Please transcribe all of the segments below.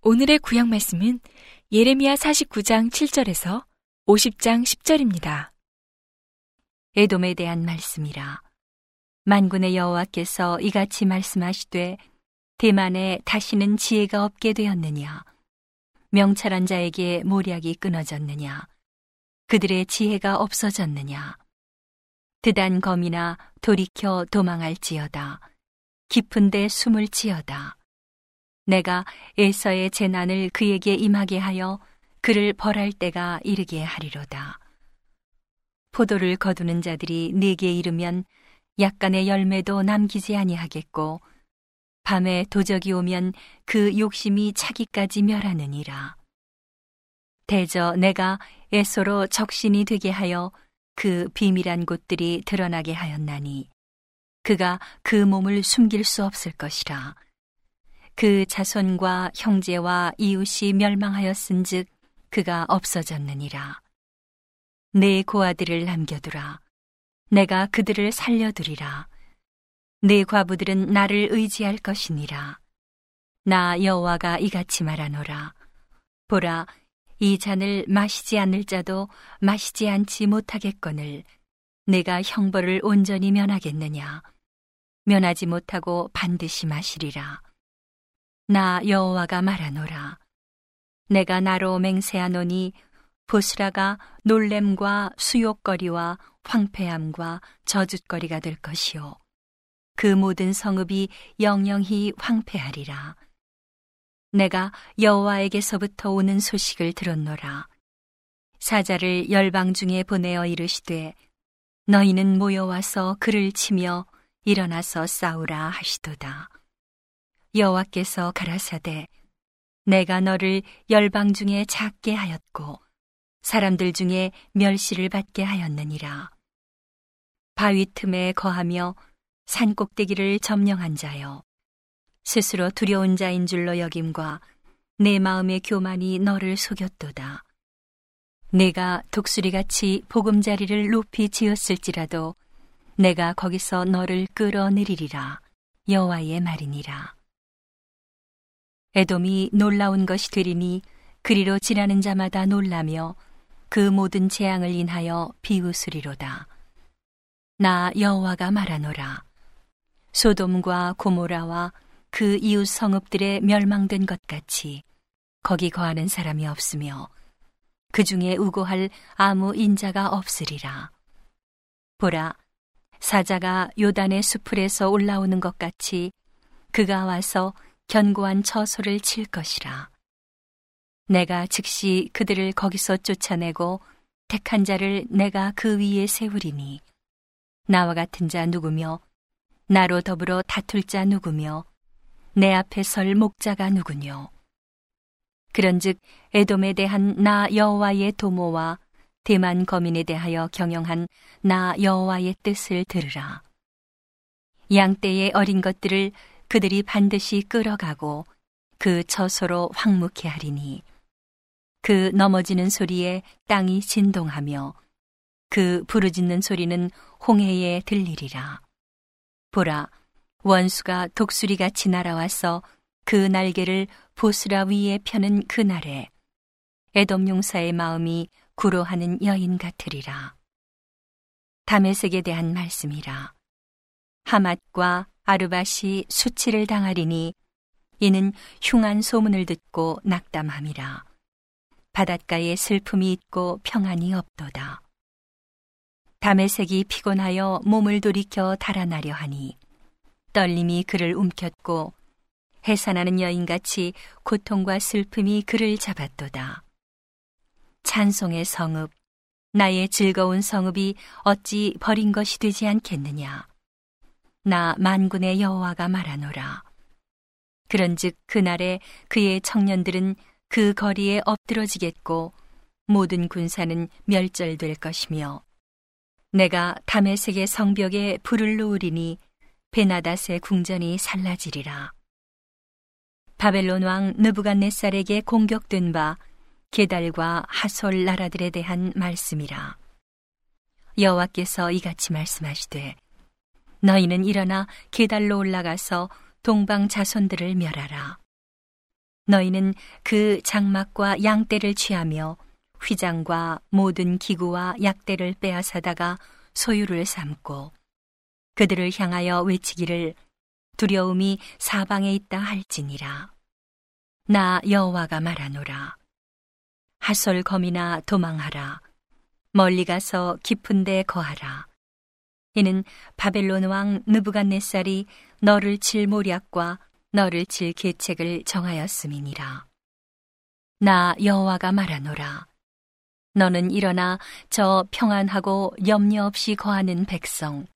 오늘의 구약 말씀은 예레미야 49장 7절에서 50장 10절입니다. 에돔에 대한 말씀이라. 만군의 여호와께서 이같이 말씀하시되 대만에 다시는 지혜가 없게 되었느냐? 명철한 자에게 모략이 끊어졌느냐 그들의 지혜가 없어졌느냐? 드단 검이나 돌이켜 도망할지어다. 깊은데 숨을 지어다. 내가 에서의 재난을 그에게 임하게 하여 그를 벌할 때가 이르게 하리로다. 포도를 거두는 자들이 내게 이르면 약간의 열매도 남기지 아니하겠고 밤에 도적이 오면 그 욕심이 차기까지 멸하느니라. 대저 내가 에소로 적신이 되게 하여 그 비밀한 곳들이 드러나게 하였나니 그가 그 몸을 숨길 수 없을 것이라. 그 자손과 형제와 이웃이 멸망하였은즉 그가 없어졌느니라. 내 고아들을 남겨두라. 내가 그들을 살려두리라. 내 과부들은 나를 의지할 것이니라. 나 여호와가 이같이 말하노라. 보라, 이 잔을 마시지 않을 자도 마시지 않지 못하겠거늘 내가 형벌을 온전히 면하겠느냐. 면하지 못하고 반드시 마시리라. 나 여호와가 말하노라. 내가 나로 맹세하노니 보스라가 놀램과 수욕거리와 황폐함과 저주거리가 될 것이요. 그 모든 성읍이 영영히 황폐하리라. 내가 여호와에게서부터 오는 소식을 들었노라. 사자를 열방 중에 보내어 이르시되 너희는 모여와서 그를 치며 일어나서 싸우라 하시도다. 여호와께서 가라사대 내가 너를 열방 중에 작게 하였고 사람들 중에 멸시를 받게 하였느니라. 바위 틈에 거하며 산 꼭대기를 점령한 자여 스스로 두려운 자인 줄로 여김과 내 마음의 교만이 너를 속였도다. 내가 독수리같이 보금자리를 높이 지었을지라도 내가 거기서 너를 끌어내리리라 여호와의 말이니라. 에돔이 놀라운 것이 되리니 그리로 지나는 자마다 놀라며 그 모든 재앙을 인하여 비웃으리로다. 나 여호와가 말하노라. 소돔과 고모라와 그 이웃 성읍들의 멸망된 것 같이 거기 거하는 사람이 없으며 그 중에 우고할 아무 인자가 없으리라. 보라, 사자가 요단의 수풀에서 올라오는 것 같이 그가 와서 견고한 처소를 칠 것이라. 내가 즉시 그들을 거기서 쫓아내고 택한 자를 내가 그 위에 세우리니 나와 같은 자 누구며 나로 더불어 다툴 자 누구며 내 앞에 설 목자가 누구뇨 그런즉 에돔에 대한 나 여호와의 도모와 대만 거민에 대하여 경영한 나 여호와의 뜻을 들으라 양떼의 어린 것들을 그들이 반드시 끌어가고 그 처소로 황무케 하리니 그 넘어지는 소리에 땅이 진동하며 그 부르짖는 소리는 홍해에 들리리라. 보라, 원수가 독수리같이 날아와서 그 날개를 보스라 위에 펴는 그날에 에돔 용사의 마음이 구로하는 여인 같으리라. 다메섹에 대한 말씀이라. 하맛과 아르바시 수치를 당하리니 이는 흉한 소문을 듣고 낙담함이라. 바닷가에 슬픔이 있고 평안이 없도다. 담의 색이 피곤하여 몸을 돌이켜 달아나려 하니 떨림이 그를 움켰고 해산하는 여인같이 고통과 슬픔이 그를 잡았도다. 찬송의 성읍, 나의 즐거운 성읍이 어찌 버린 것이 되지 않겠느냐. 나 만군의 여호와가 말하노라. 그런즉 그날에 그의 청년들은 그 거리에 엎드러지겠고 모든 군사는 멸절될 것이며 내가 담에색의 성벽에 불을 놓으리니 베나닷의 궁전이 살라지리라. 바벨론 왕 느부갓네살에게 공격된 바 게달과 하솔 나라들에 대한 말씀이라. 여호와께서 이같이 말씀하시되 너희는 일어나 게달로 올라가서 동방 자손들을 멸하라. 너희는 그 장막과 양떼를 취하며 휘장과 모든 기구와 약대를 빼앗아다가 소유를 삼고 그들을 향하여 외치기를 두려움이 사방에 있다 할지니라. 나 여호와가 말하노라. 하솔 검이나 도망하라. 멀리 가서 깊은 데 거하라. 이는 바벨론 왕 느부갓네살이 너를 칠 모략과 너를 칠 계책을 정하였음이니라. 나 여호와가 말하노라. 너는 일어나 저 평안하고 염려 없이 거하는 백성,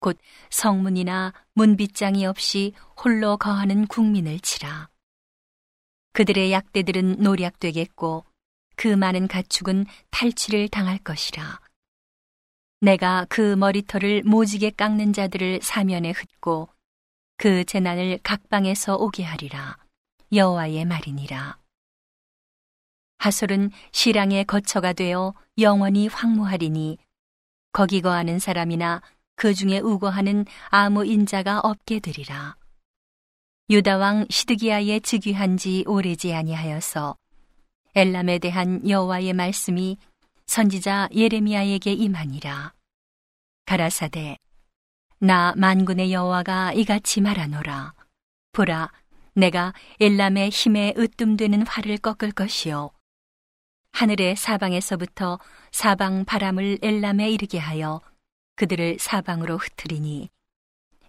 곧 성문이나 문빗장이 없이 홀로 거하는 국민을 치라. 그들의 약대들은 노략되겠고 그 많은 가축은 탈취를 당할 것이라. 내가 그 머리털을 모지게 깎는 자들을 사면에 흩고 그 재난을 각 방에서 오게 하리라. 여호와의 말이니라. 하솔은 시랑의 거처가 되어 영원히 황무하리니 거기 거하는 사람이나 그 중에 우거하는 아무 인자가 없게 되리라. 유다 왕 시드기야의 즉위한 지 오래지 아니하여서 엘람에 대한 여호와의 말씀이 선지자 예레미야에게 임하니라. 가라사대 나 만군의 여호와가 이같이 말하노라. 보라, 내가 엘람의 힘에 으뜸되는 활을 꺾을 것이요. 하늘의 사방에서부터 사방 바람을 엘람에 이르게 하여 그들을 사방으로 흩트리니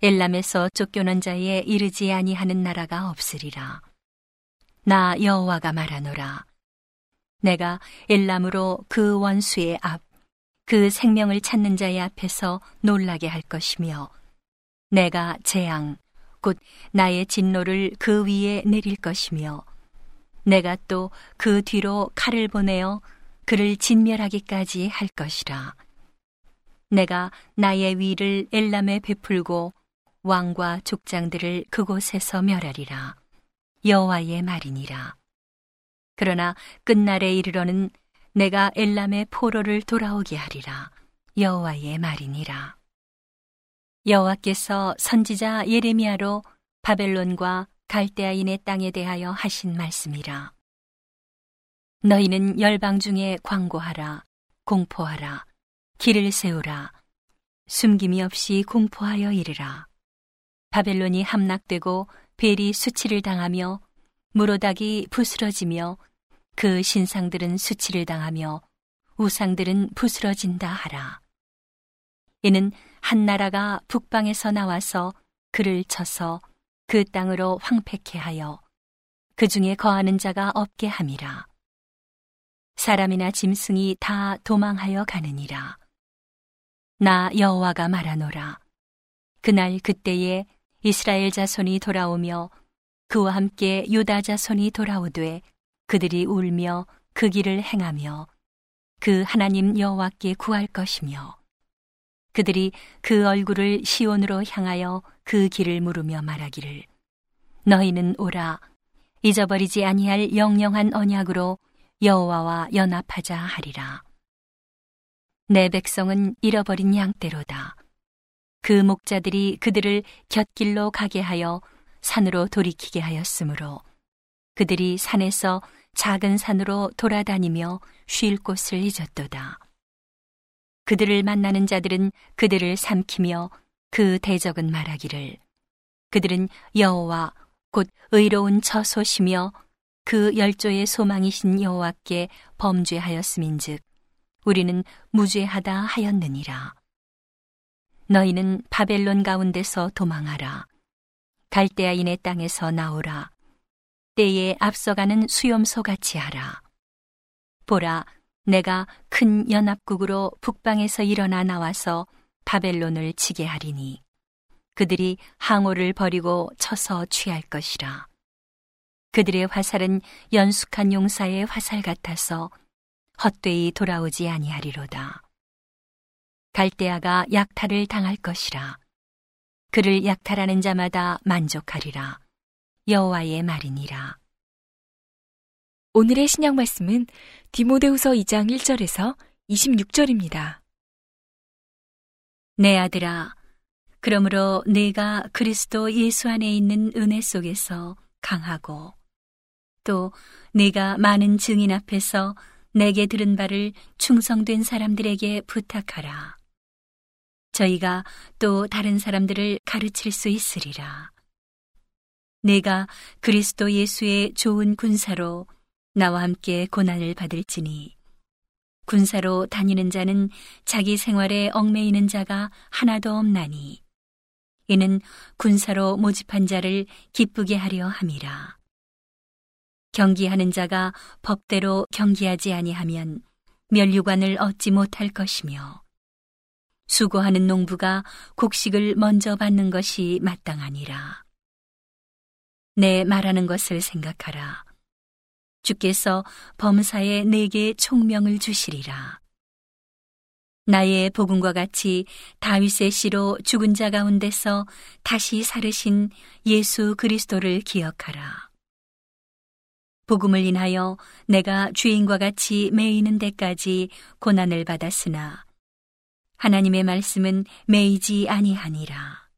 엘람에서 쫓겨난 자에 이르지 아니하는 나라가 없으리라. 나 여호와가 말하노라. 내가 엘람으로 그 원수의 앞, 그 생명을 찾는 자의 앞에서 놀라게 할 것이며, 내가 재앙, 곧 나의 진노를 그 위에 내릴 것이며, 내가 또 그 뒤로 칼을 보내어 그를 진멸하기까지 할 것이라. 내가 나의 위를 엘람에 베풀고 왕과 족장들을 그곳에서 멸하리라. 여호와의 말이니라. 그러나 끝날에 이르러는 내가 엘람의 포로를 돌아오게 하리라. 여호와의 말이니라. 여호와께서 선지자 예레미야로 바벨론과 갈대아인의 땅에 대하여 하신 말씀이라. 너희는 열방 중에 광고하라, 공포하라. 길을 세우라. 숨김이 없이 공포하여 이르라. 바벨론이 함락되고 벨이 수치를 당하며 무로닥이 부스러지며 그 신상들은 수치를 당하며 우상들은 부스러진다 하라. 이는 한 나라가 북방에서 나와서 그를 쳐서 그 땅으로 황폐케 하여 그 중에 거하는 자가 없게 함이라. 사람이나 짐승이 다 도망하여 가느니라. 나 여호와가 말하노라. 그날 그때에 이스라엘 자손이 돌아오며 그와 함께 유다 자손이 돌아오되 그들이 울며 그 길을 행하며 그 하나님 여호와께 구할 것이며 그들이 그 얼굴을 시온으로 향하여 그 길을 물으며 말하기를 너희는 오라 잊어버리지 아니할 영영한 언약으로 여호와와 연합하자 하리라. 내 백성은 잃어버린 양떼로다. 그 목자들이 그들을 곁길로 가게 하여 산으로 돌이키게 하였으므로 그들이 산에서 작은 산으로 돌아다니며 쉴 곳을 잊었도다. 그들을 만나는 자들은 그들을 삼키며 그 대적은 말하기를 그들은 여호와 곧 의로운 처소시며 그 열조의 소망이신 여호와께 범죄하였음인즉 우리는 무죄하다 하였느니라. 너희는 바벨론 가운데서 도망하라. 갈대아인의 땅에서 나오라. 때에 앞서가는 수염소 같이 하라. 보라, 내가 큰 연합국으로 북방에서 일어나 나와서 바벨론을 치게 하리니 그들이 항오를 버리고 쳐서 취할 것이라. 그들의 화살은 연숙한 용사의 화살 같아서 헛되이 돌아오지 아니하리로다. 갈대아가 약탈을 당할 것이라. 그를 약탈하는 자마다 만족하리라. 여호와의 말이니라. 오늘의 신약 말씀은 디모데후서 2장 1절에서 26절입니다. 내 아들아, 그러므로 내가 그리스도 예수 안에 있는 은혜 속에서 강하고 또 내가 많은 증인 앞에서 내게 들은 바를 충성된 사람들에게 부탁하라. 저희가 또 다른 사람들을 가르칠 수 있으리라. 내가 그리스도 예수의 좋은 군사로 나와 함께 고난을 받을지니 군사로 다니는 자는 자기 생활에 얽매이는 자가 하나도 없나니 이는 군사로 모집한 자를 기쁘게 하려 함이라. 경기하는 자가 법대로 경기하지 아니하면 면류관을 얻지 못할 것이며 수고하는 농부가 곡식을 먼저 받는 것이 마땅하니라. 내 말하는 것을 생각하라. 주께서 범사에 내게 총명을 주시리라. 나의 복음과 같이 다윗의 씨로 죽은 자 가운데서 다시 살으신 예수 그리스도를 기억하라. 복음을 인하여 내가 주인과 같이 매이는 데까지 고난을 받았으나 하나님의 말씀은 매이지 아니하니라.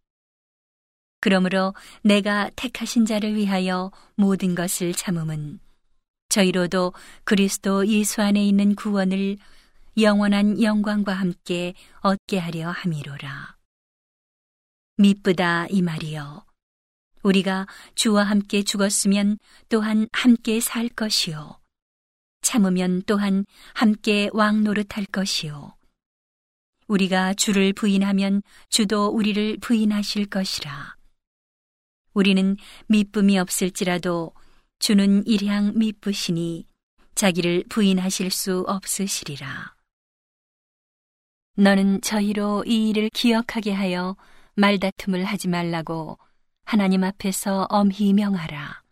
그러므로 내가 택하신 자를 위하여 모든 것을 참음은 저희로도 그리스도 예수 안에 있는 구원을 영원한 영광과 함께 얻게 하려 함이로라. 미쁘다 이 말이여. 우리가 주와 함께 죽었으면 또한 함께 살 것이요. 참으면 또한 함께 왕 노릇할 것이요. 우리가 주를 부인하면 주도 우리를 부인하실 것이라. 우리는 미쁨이 없을지라도 주는 일향 미쁘시니 자기를 부인하실 수 없으시리라. 너는 저희로 이 일을 기억하게 하여 말다툼을 하지 말라고 하나님 앞에서 엄히 명하라.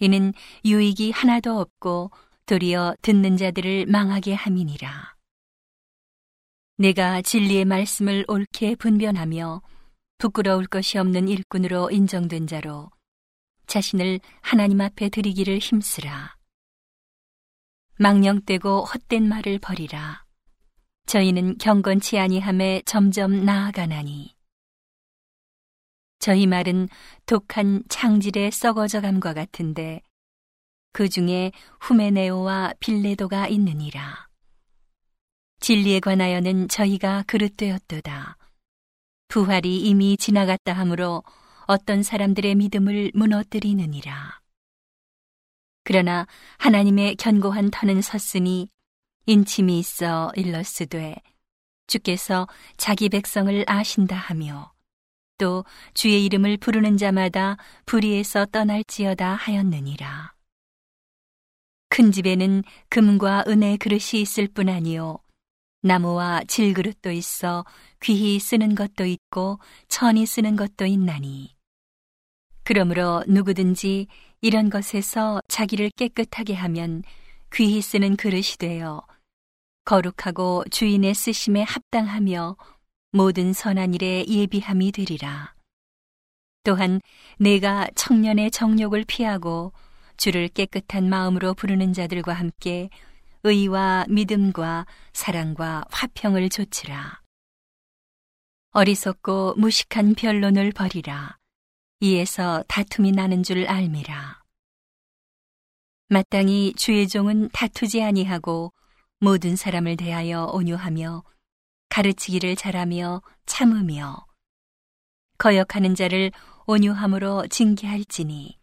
이는 유익이 하나도 없고 도리어 듣는 자들을 망하게 함이니라. 내가 진리의 말씀을 옳게 분변하며 부끄러울 것이 없는 일꾼으로 인정된 자로 자신을 하나님 앞에 드리기를 힘쓰라. 망령되고 헛된 말을 버리라. 저희는 경건치 아니함에 점점 나아가나니. 저희 말은 독한 창질의 썩어져감과 같은데 그 중에 후메네오와 빌레도가 있느니라. 진리에 관하여는 저희가 그릇되었도다. 부활이 이미 지나갔다 하므로 어떤 사람들의 믿음을 무너뜨리느니라. 그러나 하나님의 견고한 터는 섰으니 인침이 있어 일러스되 주께서 자기 백성을 아신다 하며 또 주의 이름을 부르는 자마다 불의에서 떠날지어다 하였느니라. 큰 집에는 금과 은의 그릇이 있을 뿐 아니요 나무와 질그릇도 있어 귀히 쓰는 것도 있고 천히 쓰는 것도 있나니 그러므로 누구든지 이런 것에서 자기를 깨끗하게 하면 귀히 쓰는 그릇이 되어 거룩하고 주인의 쓰심에 합당하며 모든 선한 일에 예비함이 되리라. 또한 내가 청년의 정욕을 피하고 주를 깨끗한 마음으로 부르는 자들과 함께 의와 믿음과 사랑과 화평을 조치라. 어리석고 무식한 변론을 버리라. 이에서 다툼이 나는 줄 알미라. 마땅히 주의 종은 다투지 아니하고 모든 사람을 대하여 온유하며 가르치기를 잘하며 참으며 거역하는 자를 온유함으로 징계할지니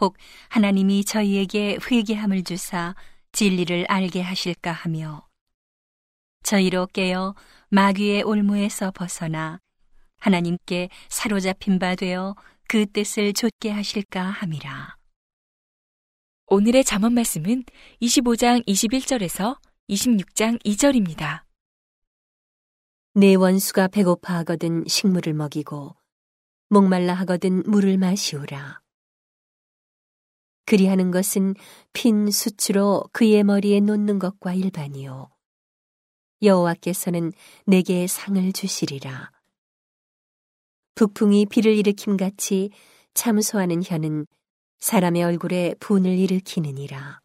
혹 하나님이 저희에게 회개함을 주사 진리를 알게 하실까 하며 저희로 깨어 마귀의 올무에서 벗어나 하나님께 사로잡힌 바 되어 그 뜻을 좇게 하실까 함이라. 오늘의 잠언 말씀은 25장 21절에서 26장 2절입니다. 내 원수가 배고파 하거든 식물을 먹이고 목말라 하거든 물을 마시우라. 그리하는 것은 핀 수치로 그의 머리에 놓는 것과 일반이요. 여호와께서는 내게 상을 주시리라. 북풍이 비를 일으킴 같이 참소하는 혀는 사람의 얼굴에 분을 일으키느니라.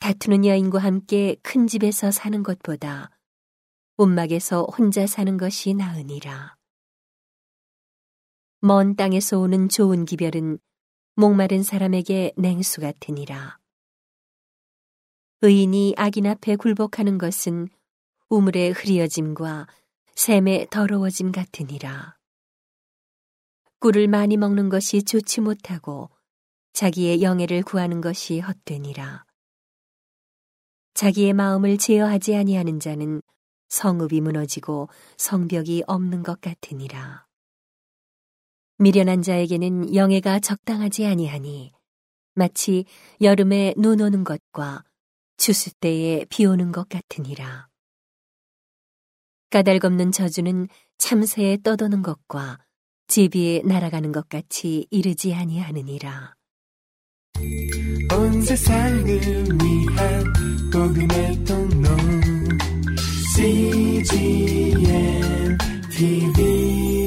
다투는 여인과 함께 큰 집에서 사는 것보다 움막에서 혼자 사는 것이 나으니라. 먼 땅에서 오는 좋은 기별은 목마른 사람에게 냉수 같으니라. 의인이 악인 앞에 굴복하는 것은 우물의 흐리어짐과 샘의 더러워짐 같으니라. 꿀을 많이 먹는 것이 좋지 못하고 자기의 영예를 구하는 것이 헛되니라. 자기의 마음을 제어하지 아니하는 자는 성읍이 무너지고 성벽이 없는 것 같으니라. 미련한 자에게는 영예가 적당하지 아니하니 마치 여름에 눈 오는 것과 추수 때에 비 오는 것 같으니라. 까닭없는 저주는 참새에 떠도는 것과 제비에 날아가는 것 같이 이르지 아니하느니라. 온 세상을 위한 복음의 통로 CGM TV.